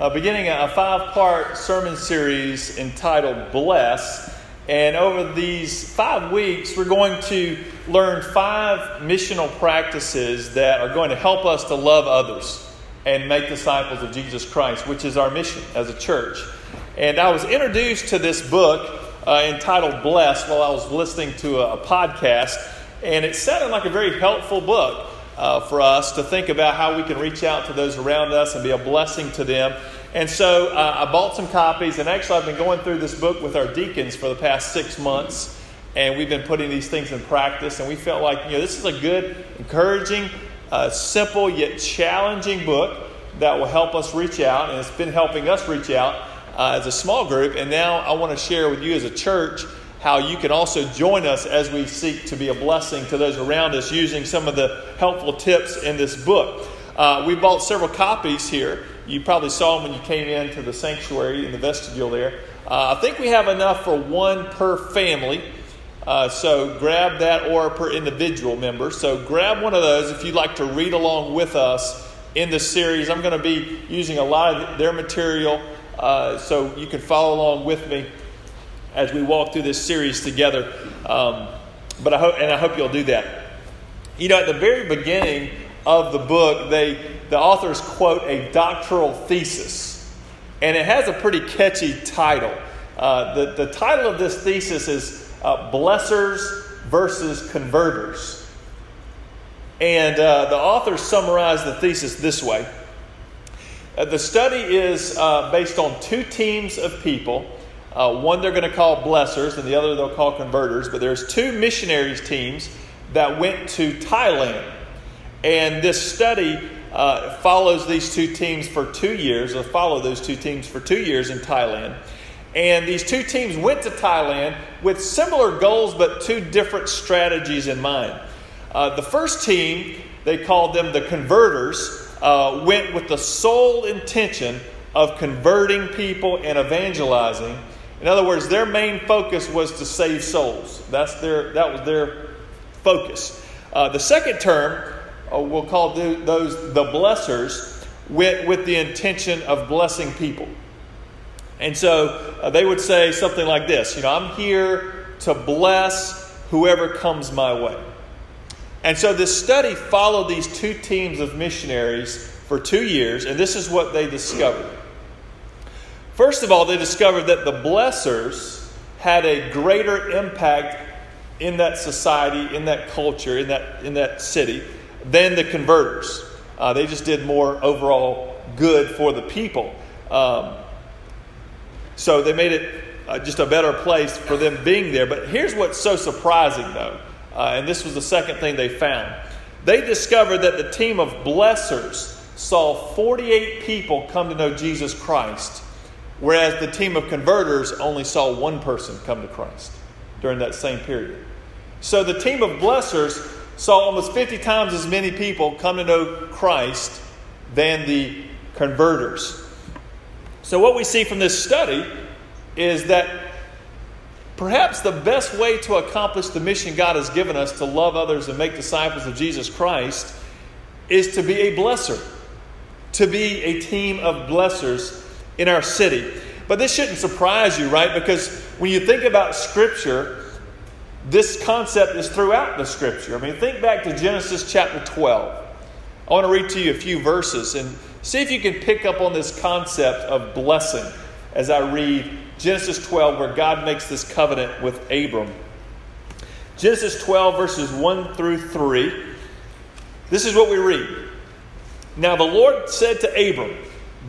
uh, beginning a five part sermon series entitled Bless. And over these five weeks, we're going to learn five missional practices that are going to help us to love others and make disciples of Jesus Christ, which is our mission as a church. And I was introduced to this book uh, entitled Bless while I was listening to a, a podcast, and it sounded like a very helpful book uh, for us to think about how we can reach out to those around us and be a blessing to them. And so uh, I bought some copies, and actually, I've been going through this book with our deacons for the past six months, and we've been putting these things in practice. And we felt like, you know, this is a good, encouraging, uh, simple yet challenging book that will help us reach out, and it's been helping us reach out uh, as a small group. And now I want to share with you as a church how you can also join us as we seek to be a blessing to those around us using some of the helpful tips in this book. Uh, we bought several copies here. You probably saw them when you came into the sanctuary in the vestibule there. Uh, I think we have enough for one per family. Uh, so grab that or per individual member. So grab one of those if you'd like to read along with us in this series. I'm going to be using a lot of their material uh, so you can follow along with me as we walk through this series together. Um, but I hope, and I hope you'll do that. You know, at the very beginning of the book, they the authors quote a doctoral thesis, and it has a pretty catchy title. Uh, the, the title of this thesis is uh, Blessers versus Converters. And uh, the authors summarize the thesis this way uh, The study is uh, based on two teams of people uh, one they're going to call blessers, and the other they'll call converters. But there's two missionaries teams that went to Thailand, and this study uh, follows these two teams for two years. Or follow those two teams for two years in Thailand. And these two teams went to Thailand with similar goals, but two different strategies in mind. Uh, the first team, they called them the converters, uh, went with the sole intention of converting people and evangelizing in other words, their main focus was to save souls. That's their, that was their focus. Uh, the second term, uh, we'll call those the blessers, went with the intention of blessing people. And so uh, they would say something like this You know, I'm here to bless whoever comes my way. And so this study followed these two teams of missionaries for two years, and this is what they discovered. First of all, they discovered that the blessers had a greater impact in that society, in that culture, in that, in that city than the converters. Uh, they just did more overall good for the people. Um, so they made it uh, just a better place for them being there. But here's what's so surprising, though, uh, and this was the second thing they found. They discovered that the team of blessers saw 48 people come to know Jesus Christ Whereas the team of converters only saw one person come to Christ during that same period. So the team of blessers saw almost 50 times as many people come to know Christ than the converters. So, what we see from this study is that perhaps the best way to accomplish the mission God has given us to love others and make disciples of Jesus Christ is to be a blesser, to be a team of blessers in our city. But this shouldn't surprise you, right? Because when you think about Scripture, this concept is throughout the Scripture. I mean, think back to Genesis chapter 12. I want to read to you a few verses and see if you can pick up on this concept of blessing as I read Genesis 12, where God makes this covenant with Abram. Genesis 12, verses 1 through 3. This is what we read. Now the Lord said to Abram,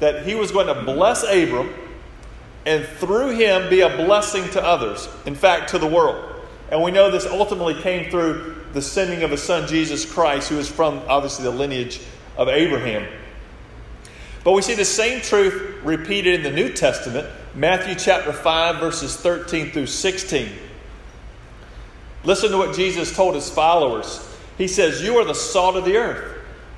that he was going to bless Abram and through him be a blessing to others, in fact, to the world. And we know this ultimately came through the sending of his son Jesus Christ, who is from obviously the lineage of Abraham. But we see the same truth repeated in the New Testament, Matthew chapter 5, verses 13 through 16. Listen to what Jesus told his followers. He says, You are the salt of the earth.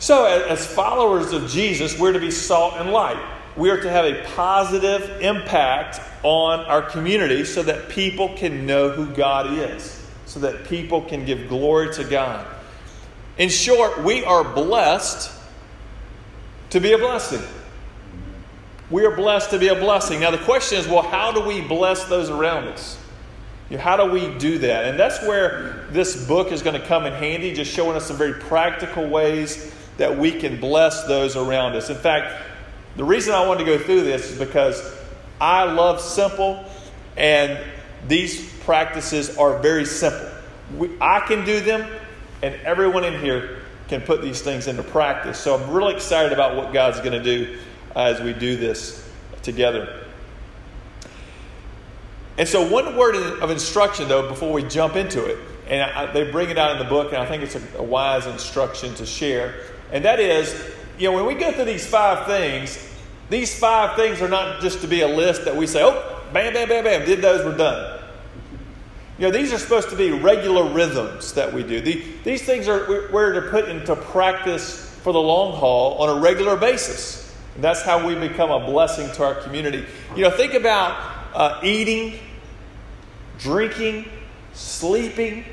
So, as followers of Jesus, we're to be salt and light. We are to have a positive impact on our community so that people can know who God is, so that people can give glory to God. In short, we are blessed to be a blessing. We are blessed to be a blessing. Now, the question is well, how do we bless those around us? How do we do that? And that's where this book is going to come in handy, just showing us some very practical ways that we can bless those around us. In fact, the reason I wanted to go through this is because I love simple, and these practices are very simple. We, I can do them, and everyone in here can put these things into practice. So I'm really excited about what God's going to do uh, as we do this together. And so, one word of instruction, though, before we jump into it, and I, they bring it out in the book, and I think it's a, a wise instruction to share. And that is, you know, when we go through these five things, these five things are not just to be a list that we say, oh, bam, bam, bam, bam, did those, we're done. You know, these are supposed to be regular rhythms that we do. The, these things are we're to put into practice for the long haul on a regular basis. And that's how we become a blessing to our community. You know, think about uh, eating, drinking, sleeping.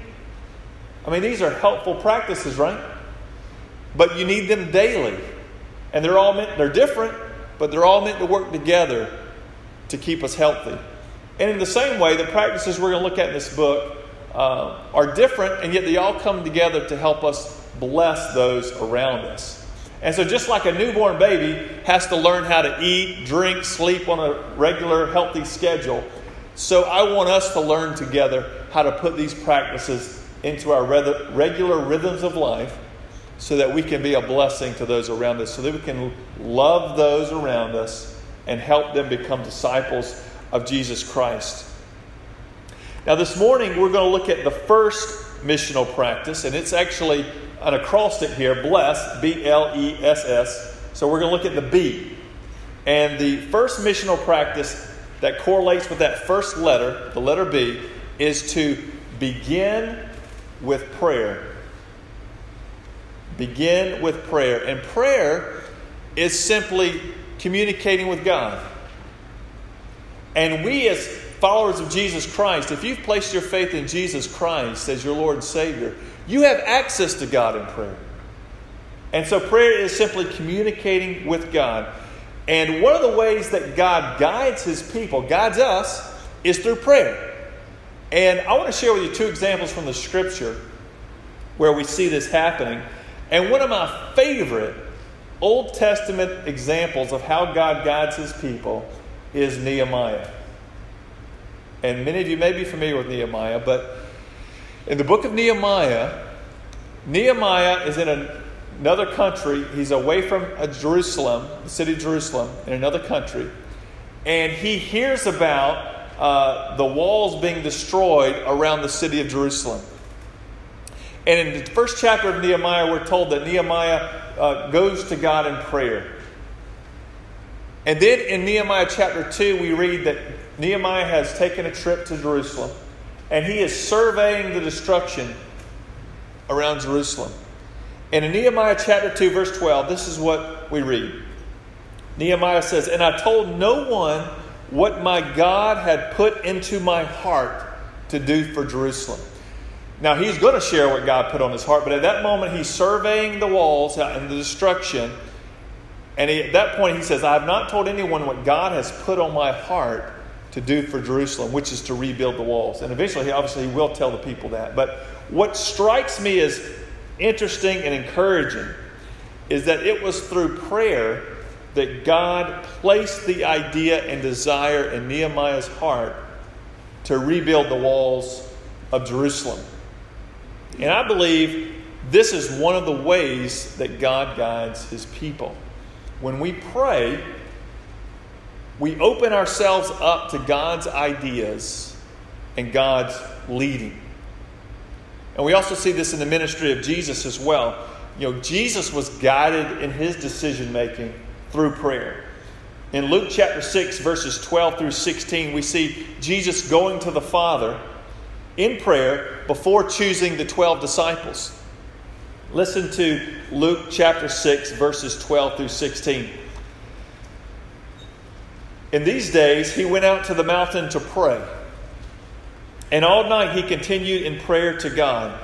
I mean, these are helpful practices, right? But you need them daily. And they're all meant, they're different, but they're all meant to work together to keep us healthy. And in the same way, the practices we're going to look at in this book uh, are different, and yet they all come together to help us bless those around us. And so, just like a newborn baby has to learn how to eat, drink, sleep on a regular, healthy schedule, so I want us to learn together how to put these practices into our regular rhythms of life so that we can be a blessing to those around us, so that we can love those around us and help them become disciples of Jesus Christ. Now, this morning we're going to look at the first missional practice, and it's actually an acrostic here bless, B L E S S. So we're going to look at the B. And the first missional practice that correlates with that first letter, the letter B, is to begin with prayer. Begin with prayer. And prayer is simply communicating with God. And we, as followers of Jesus Christ, if you've placed your faith in Jesus Christ as your Lord and Savior, you have access to God in prayer. And so prayer is simply communicating with God. And one of the ways that God guides his people, guides us, is through prayer. And I want to share with you two examples from the scripture where we see this happening. And one of my favorite Old Testament examples of how God guides his people is Nehemiah. And many of you may be familiar with Nehemiah, but in the book of Nehemiah, Nehemiah is in another country. He's away from Jerusalem, the city of Jerusalem, in another country. And he hears about uh, the walls being destroyed around the city of Jerusalem. And in the first chapter of Nehemiah, we're told that Nehemiah uh, goes to God in prayer. And then in Nehemiah chapter 2, we read that Nehemiah has taken a trip to Jerusalem and he is surveying the destruction around Jerusalem. And in Nehemiah chapter 2, verse 12, this is what we read Nehemiah says, And I told no one what my God had put into my heart to do for Jerusalem. Now, he's going to share what God put on his heart, but at that moment, he's surveying the walls and the destruction. And he, at that point, he says, I have not told anyone what God has put on my heart to do for Jerusalem, which is to rebuild the walls. And eventually, he obviously, he will tell the people that. But what strikes me as interesting and encouraging is that it was through prayer that God placed the idea and desire in Nehemiah's heart to rebuild the walls of Jerusalem. And I believe this is one of the ways that God guides his people. When we pray, we open ourselves up to God's ideas and God's leading. And we also see this in the ministry of Jesus as well. You know, Jesus was guided in his decision making through prayer. In Luke chapter 6, verses 12 through 16, we see Jesus going to the Father in prayer before choosing the 12 disciples. Listen to Luke chapter 6, verses 12 through 16. In these days, he went out to the mountain to pray. And all night he continued in prayer to God.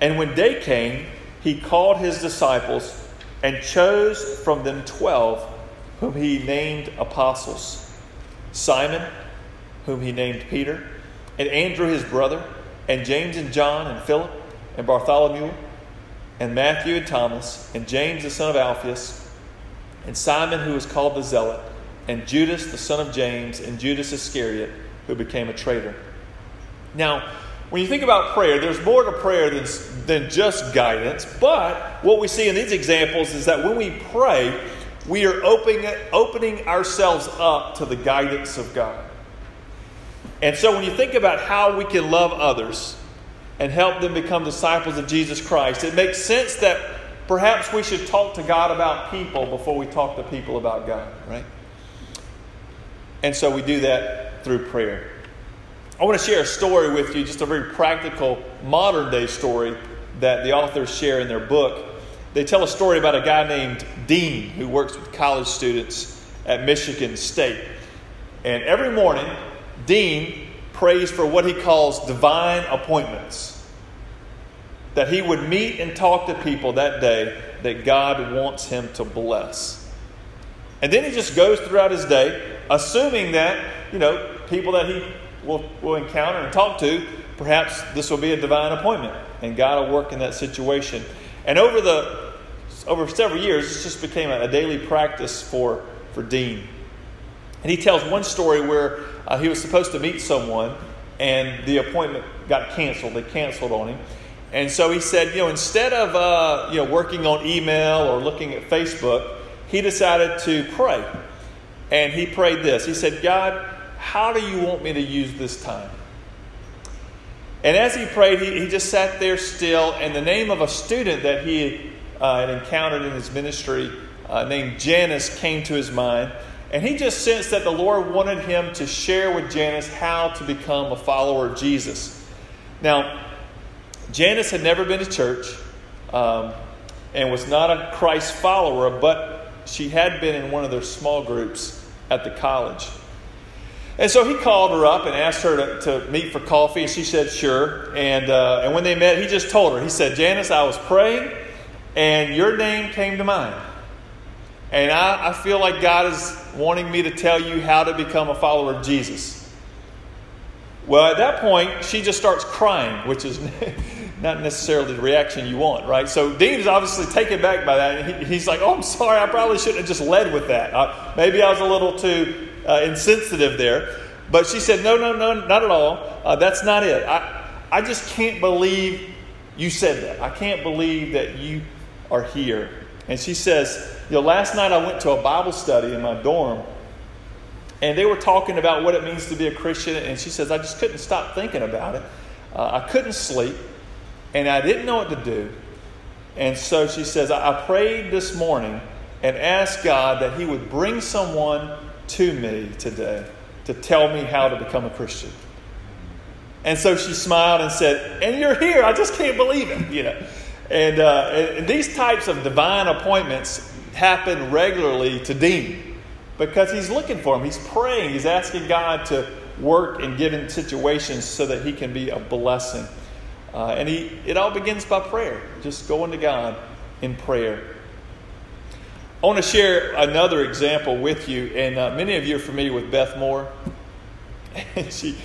And when day came, he called his disciples and chose from them twelve, whom he named apostles Simon, whom he named Peter, and Andrew his brother, and James and John, and Philip, and Bartholomew, and Matthew and Thomas, and James the son of Alphaeus, and Simon who was called the Zealot, and Judas the son of James, and Judas Iscariot, who became a traitor. Now, when you think about prayer, there's more to prayer than, than just guidance. But what we see in these examples is that when we pray, we are opening, opening ourselves up to the guidance of God. And so when you think about how we can love others and help them become disciples of Jesus Christ, it makes sense that perhaps we should talk to God about people before we talk to people about God, right? And so we do that through prayer. I want to share a story with you, just a very practical, modern day story that the authors share in their book. They tell a story about a guy named Dean who works with college students at Michigan State. And every morning, Dean prays for what he calls divine appointments. That he would meet and talk to people that day that God wants him to bless. And then he just goes throughout his day, assuming that, you know, people that he will, will encounter and talk to, perhaps this will be a divine appointment and God will work in that situation. And over the over several years, this just became a, a daily practice for, for Dean. And he tells one story where uh, he was supposed to meet someone and the appointment got canceled. They canceled on him. And so he said, you know, instead of uh, you know working on email or looking at Facebook, he decided to pray. And he prayed this. He said, God, how do you want me to use this time? And as he prayed, he, he just sat there still, and the name of a student that he uh, had encountered in his ministry, uh, named Janice, came to his mind. And he just sensed that the Lord wanted him to share with Janice how to become a follower of Jesus. Now, Janice had never been to church um, and was not a Christ follower, but she had been in one of their small groups at the college. And so he called her up and asked her to, to meet for coffee, and she said, sure. And, uh, and when they met, he just told her, he said, Janice, I was praying, and your name came to mind. And I, I feel like God is wanting me to tell you how to become a follower of Jesus. Well, at that point, she just starts crying, which is not necessarily the reaction you want, right? So Dean is obviously taken back by that. He, he's like, oh, I'm sorry, I probably shouldn't have just led with that. Uh, maybe I was a little too uh, insensitive there. But she said, No, no, no, not at all. Uh, that's not it. I, I just can't believe you said that. I can't believe that you are here. And she says, You know, last night I went to a Bible study in my dorm, and they were talking about what it means to be a Christian. And she says, I just couldn't stop thinking about it. Uh, I couldn't sleep, and I didn't know what to do. And so she says, I prayed this morning and asked God that He would bring someone to me today to tell me how to become a Christian. And so she smiled and said, And you're here. I just can't believe it. You know? And, uh, and these types of divine appointments happen regularly to Dean because he's looking for him. He's praying. He's asking God to work in given situations so that he can be a blessing. Uh, and he, it all begins by prayer, just going to God in prayer. I want to share another example with you, and uh, many of you are familiar with Beth Moore. She,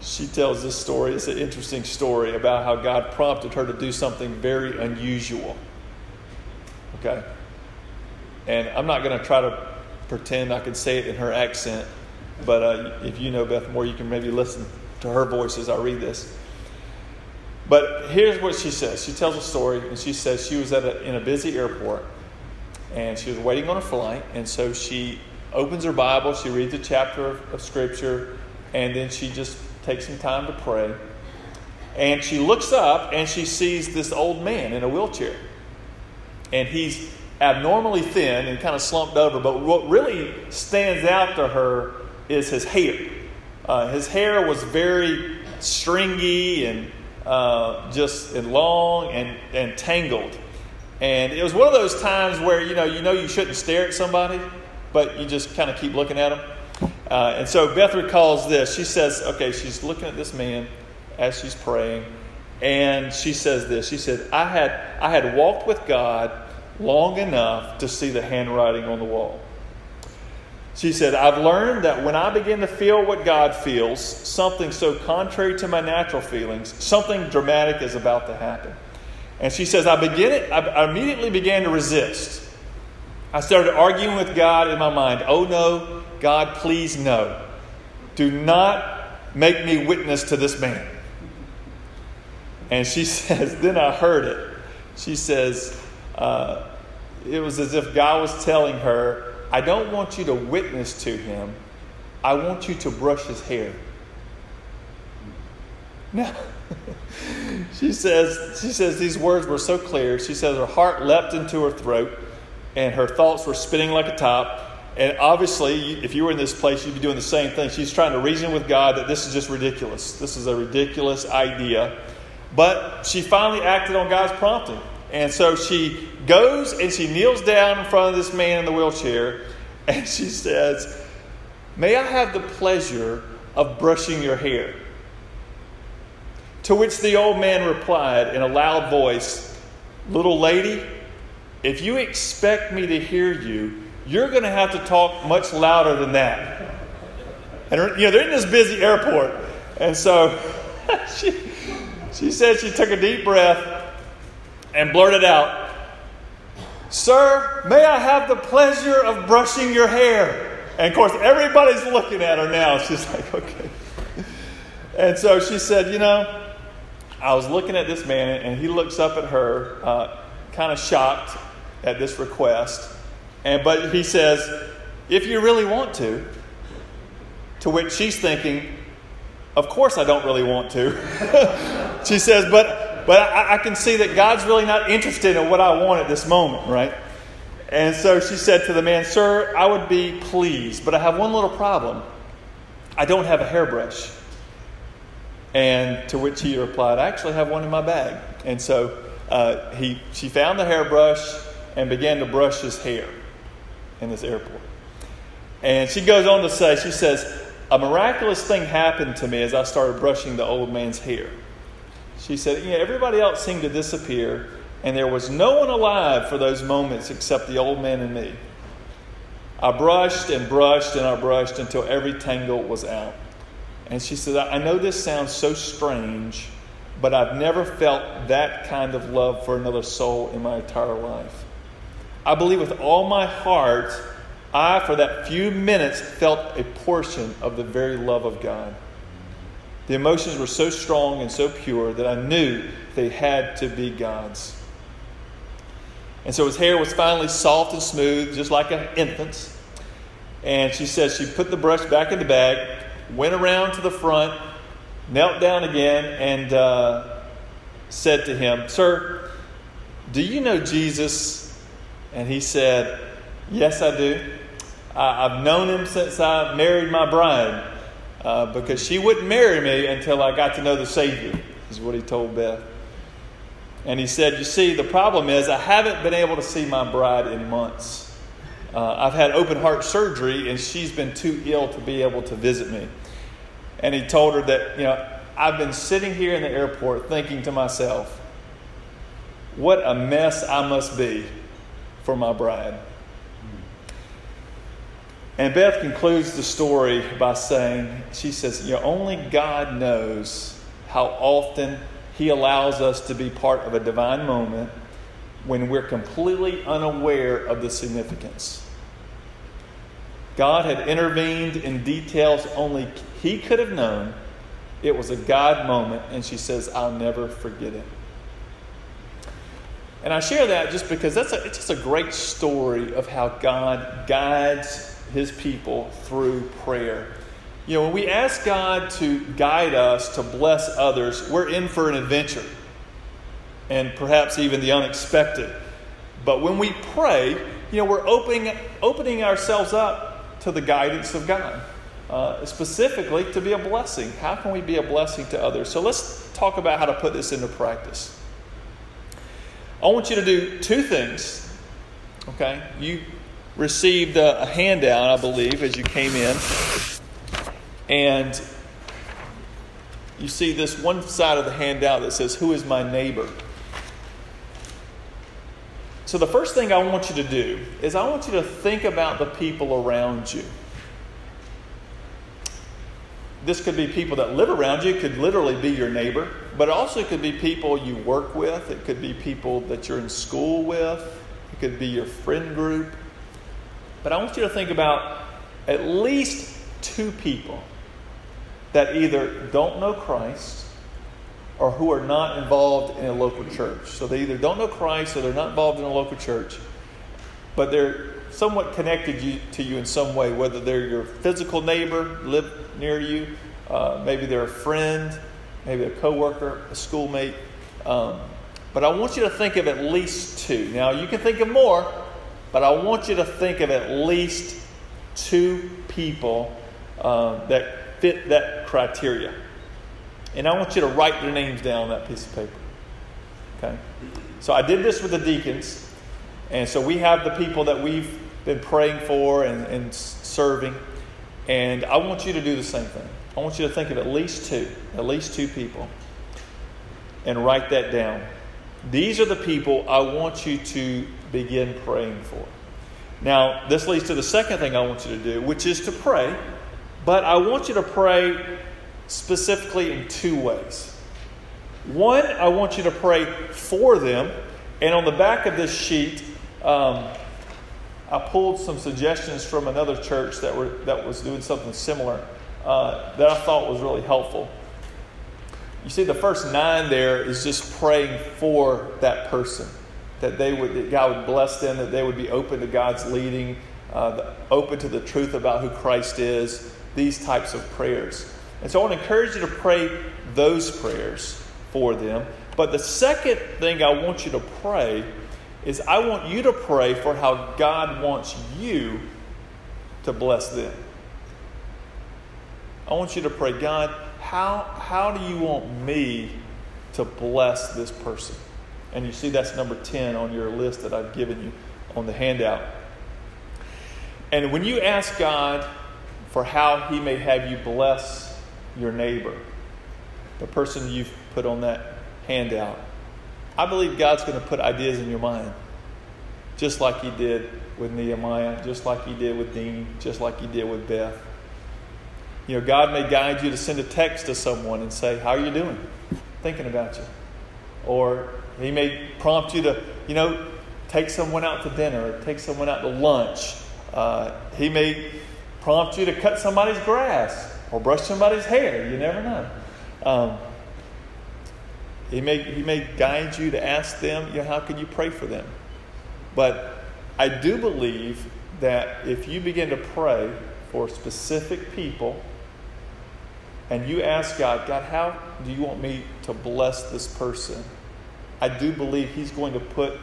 she tells this story. It's an interesting story about how God prompted her to do something very unusual. Okay? And I'm not going to try to pretend I can say it in her accent, but uh, if you know Beth Moore, you can maybe listen to her voice as I read this. But here's what she says. She tells a story, and she says she was at a, in a busy airport, and she was waiting on a flight, and so she opens her Bible, she reads a chapter of, of Scripture, and then she just takes some time to pray. And she looks up and she sees this old man in a wheelchair. And he's abnormally thin and kind of slumped over, but what really stands out to her is his hair. Uh, his hair was very stringy and uh, just and long and, and tangled. And it was one of those times where you know you know you shouldn't stare at somebody, but you just kind of keep looking at them. Uh, and so Beth recalls this. She says, okay, she's looking at this man as she's praying, and she says this. She said, I had I had walked with God long enough to see the handwriting on the wall. She said, I've learned that when I begin to feel what God feels, something so contrary to my natural feelings, something dramatic is about to happen. And she says, I, begin it, I immediately began to resist. I started arguing with God in my mind. Oh no, God, please no. Do not make me witness to this man. And she says, then I heard it. She says, uh, it was as if God was telling her, I don't want you to witness to him. I want you to brush his hair. Now, she says, she says these words were so clear. She says her heart leapt into her throat and her thoughts were spinning like a top. And obviously, if you were in this place, you'd be doing the same thing. She's trying to reason with God that this is just ridiculous. This is a ridiculous idea. But she finally acted on God's prompting. And so she goes and she kneels down in front of this man in the wheelchair and she says, May I have the pleasure of brushing your hair? To which the old man replied in a loud voice, Little lady, if you expect me to hear you, you're going to have to talk much louder than that. And you know, they're in this busy airport. And so she, she said she took a deep breath and blurted out, Sir, may I have the pleasure of brushing your hair? And of course, everybody's looking at her now. She's like, Okay. And so she said, You know, I was looking at this man, and he looks up at her, uh, kind of shocked at this request. And, but he says, If you really want to, to which she's thinking, Of course I don't really want to. she says, But but I, I, can see that God's really not interested in what I want at this moment, right? And so she said to the man, Sir, I would be pleased, but I have one little problem. I don't have a hairbrush. And to which he replied, I actually have one in my bag. And so uh, he, she found the hairbrush and began to brush his hair in this airport. And she goes on to say, she says, A miraculous thing happened to me as I started brushing the old man's hair. She said, know, everybody else seemed to disappear, and there was no one alive for those moments except the old man and me. I brushed and brushed and I brushed until every tangle was out. And she said, I know this sounds so strange, but I've never felt that kind of love for another soul in my entire life. I believe with all my heart, I, for that few minutes, felt a portion of the very love of God. The emotions were so strong and so pure that I knew they had to be God's. And so his hair was finally soft and smooth, just like an infant's. And she says she put the brush back in the bag, went around to the front, knelt down again, and uh, said to him, Sir, do you know Jesus? And he said, Yes, I do. I, I've known him since I married my bride uh, because she wouldn't marry me until I got to know the Savior, is what he told Beth. And he said, You see, the problem is I haven't been able to see my bride in months. Uh, I've had open heart surgery, and she's been too ill to be able to visit me. And he told her that, you know, I've been sitting here in the airport thinking to myself, what a mess I must be for my bride. And Beth concludes the story by saying, she says, you know, only God knows how often He allows us to be part of a divine moment when we're completely unaware of the significance. God had intervened in details only He could have known. It was a God moment, and she says, I'll never forget it. And I share that just because that's a, it's just a great story of how God guides His people through prayer. You know, when we ask God to guide us to bless others, we're in for an adventure and perhaps even the unexpected. But when we pray, you know, we're opening, opening ourselves up to the guidance of God, uh, specifically to be a blessing. How can we be a blessing to others? So let's talk about how to put this into practice. I want you to do two things. Okay? You received a, a handout, I believe, as you came in. And you see this one side of the handout that says, Who is my neighbor? So, the first thing I want you to do is I want you to think about the people around you. This could be people that live around you, it could literally be your neighbor, but also it could be people you work with, it could be people that you're in school with, it could be your friend group. But I want you to think about at least two people that either don't know Christ or who are not involved in a local church. So they either don't know Christ or they're not involved in a local church, but they're somewhat connected you, to you in some way, whether they're your physical neighbor, live near you, uh, maybe they're a friend, maybe a coworker, a schoolmate. Um, but I want you to think of at least two. Now, you can think of more, but I want you to think of at least two people uh, that fit that criteria. And I want you to write their names down on that piece of paper. Okay? So I did this with the deacons. And so we have the people that we've been praying for and, and serving. And I want you to do the same thing. I want you to think of at least two, at least two people, and write that down. These are the people I want you to begin praying for. Now, this leads to the second thing I want you to do, which is to pray but I want you to pray specifically in two ways. One, I want you to pray for them. And on the back of this sheet, um, I pulled some suggestions from another church that, were, that was doing something similar uh, that I thought was really helpful. You see, the first nine there is just praying for that person, that they would, that God would bless them, that they would be open to God's leading, uh, open to the truth about who Christ is, these types of prayers. And so I want to encourage you to pray those prayers for them. But the second thing I want you to pray is I want you to pray for how God wants you to bless them. I want you to pray, God, how, how do you want me to bless this person? And you see that's number 10 on your list that I've given you on the handout. And when you ask God for how he may have you bless your neighbor, the person you've put on that handout. I believe God's going to put ideas in your mind, just like he did with Nehemiah, just like he did with Dean, just like he did with Beth. You know, God may guide you to send a text to someone and say, How are you doing? Thinking about you. Or he may prompt you to, you know, take someone out to dinner or take someone out to lunch. Uh, he may prompt you to cut somebody's grass or brush somebody's hair. You never know. Um, he may, he may guide you to ask them, you know, how can you pray for them? But I do believe that if you begin to pray for specific people and you ask God, God, how do you want me to bless this person? I do believe He's going to put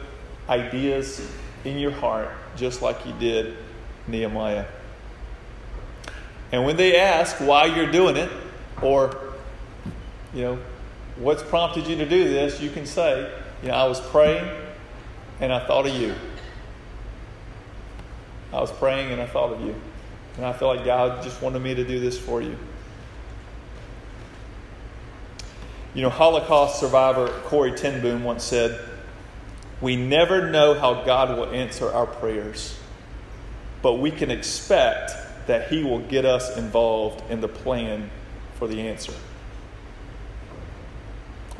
ideas in your heart just like He did Nehemiah. And when they ask why you're doing it, or, you know, what's prompted you to do this, you can say, you know, I was praying and I thought of you. I was praying and I thought of you. And I feel like God just wanted me to do this for you. You know, Holocaust survivor Corrie ten Boom once said, We never know how God will answer our prayers, but we can expect that He will get us involved in the plan for the answer.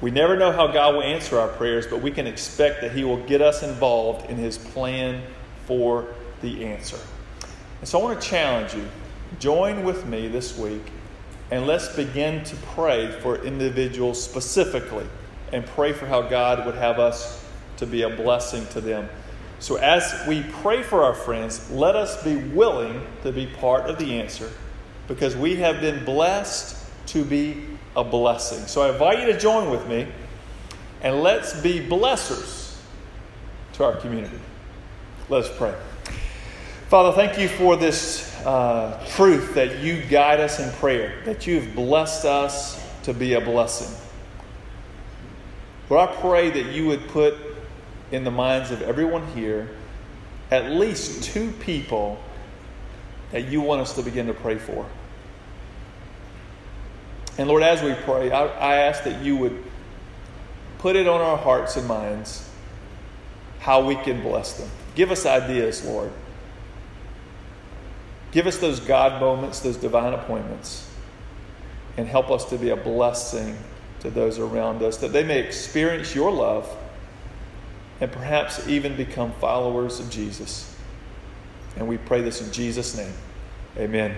We never know how God will answer our prayers, but we can expect that He will get us involved in His plan for the answer. And so I want to challenge you join with me this week and let's begin to pray for individuals specifically and pray for how God would have us to be a blessing to them. So, as we pray for our friends, let us be willing to be part of the answer because we have been blessed to be a blessing. So, I invite you to join with me and let's be blessers to our community. Let us pray. Father, thank you for this uh, truth that you guide us in prayer, that you've blessed us to be a blessing. Lord, I pray that you would put in the minds of everyone here at least two people that you want us to begin to pray for. And Lord, as we pray, I, I ask that you would put it on our hearts and minds how we can bless them. Give us ideas, Lord. Give us those God moments, those divine appointments, and help us to be a blessing to those around us, that they may experience your love and perhaps even become followers of Jesus. And we pray this in Jesus' name. Amen.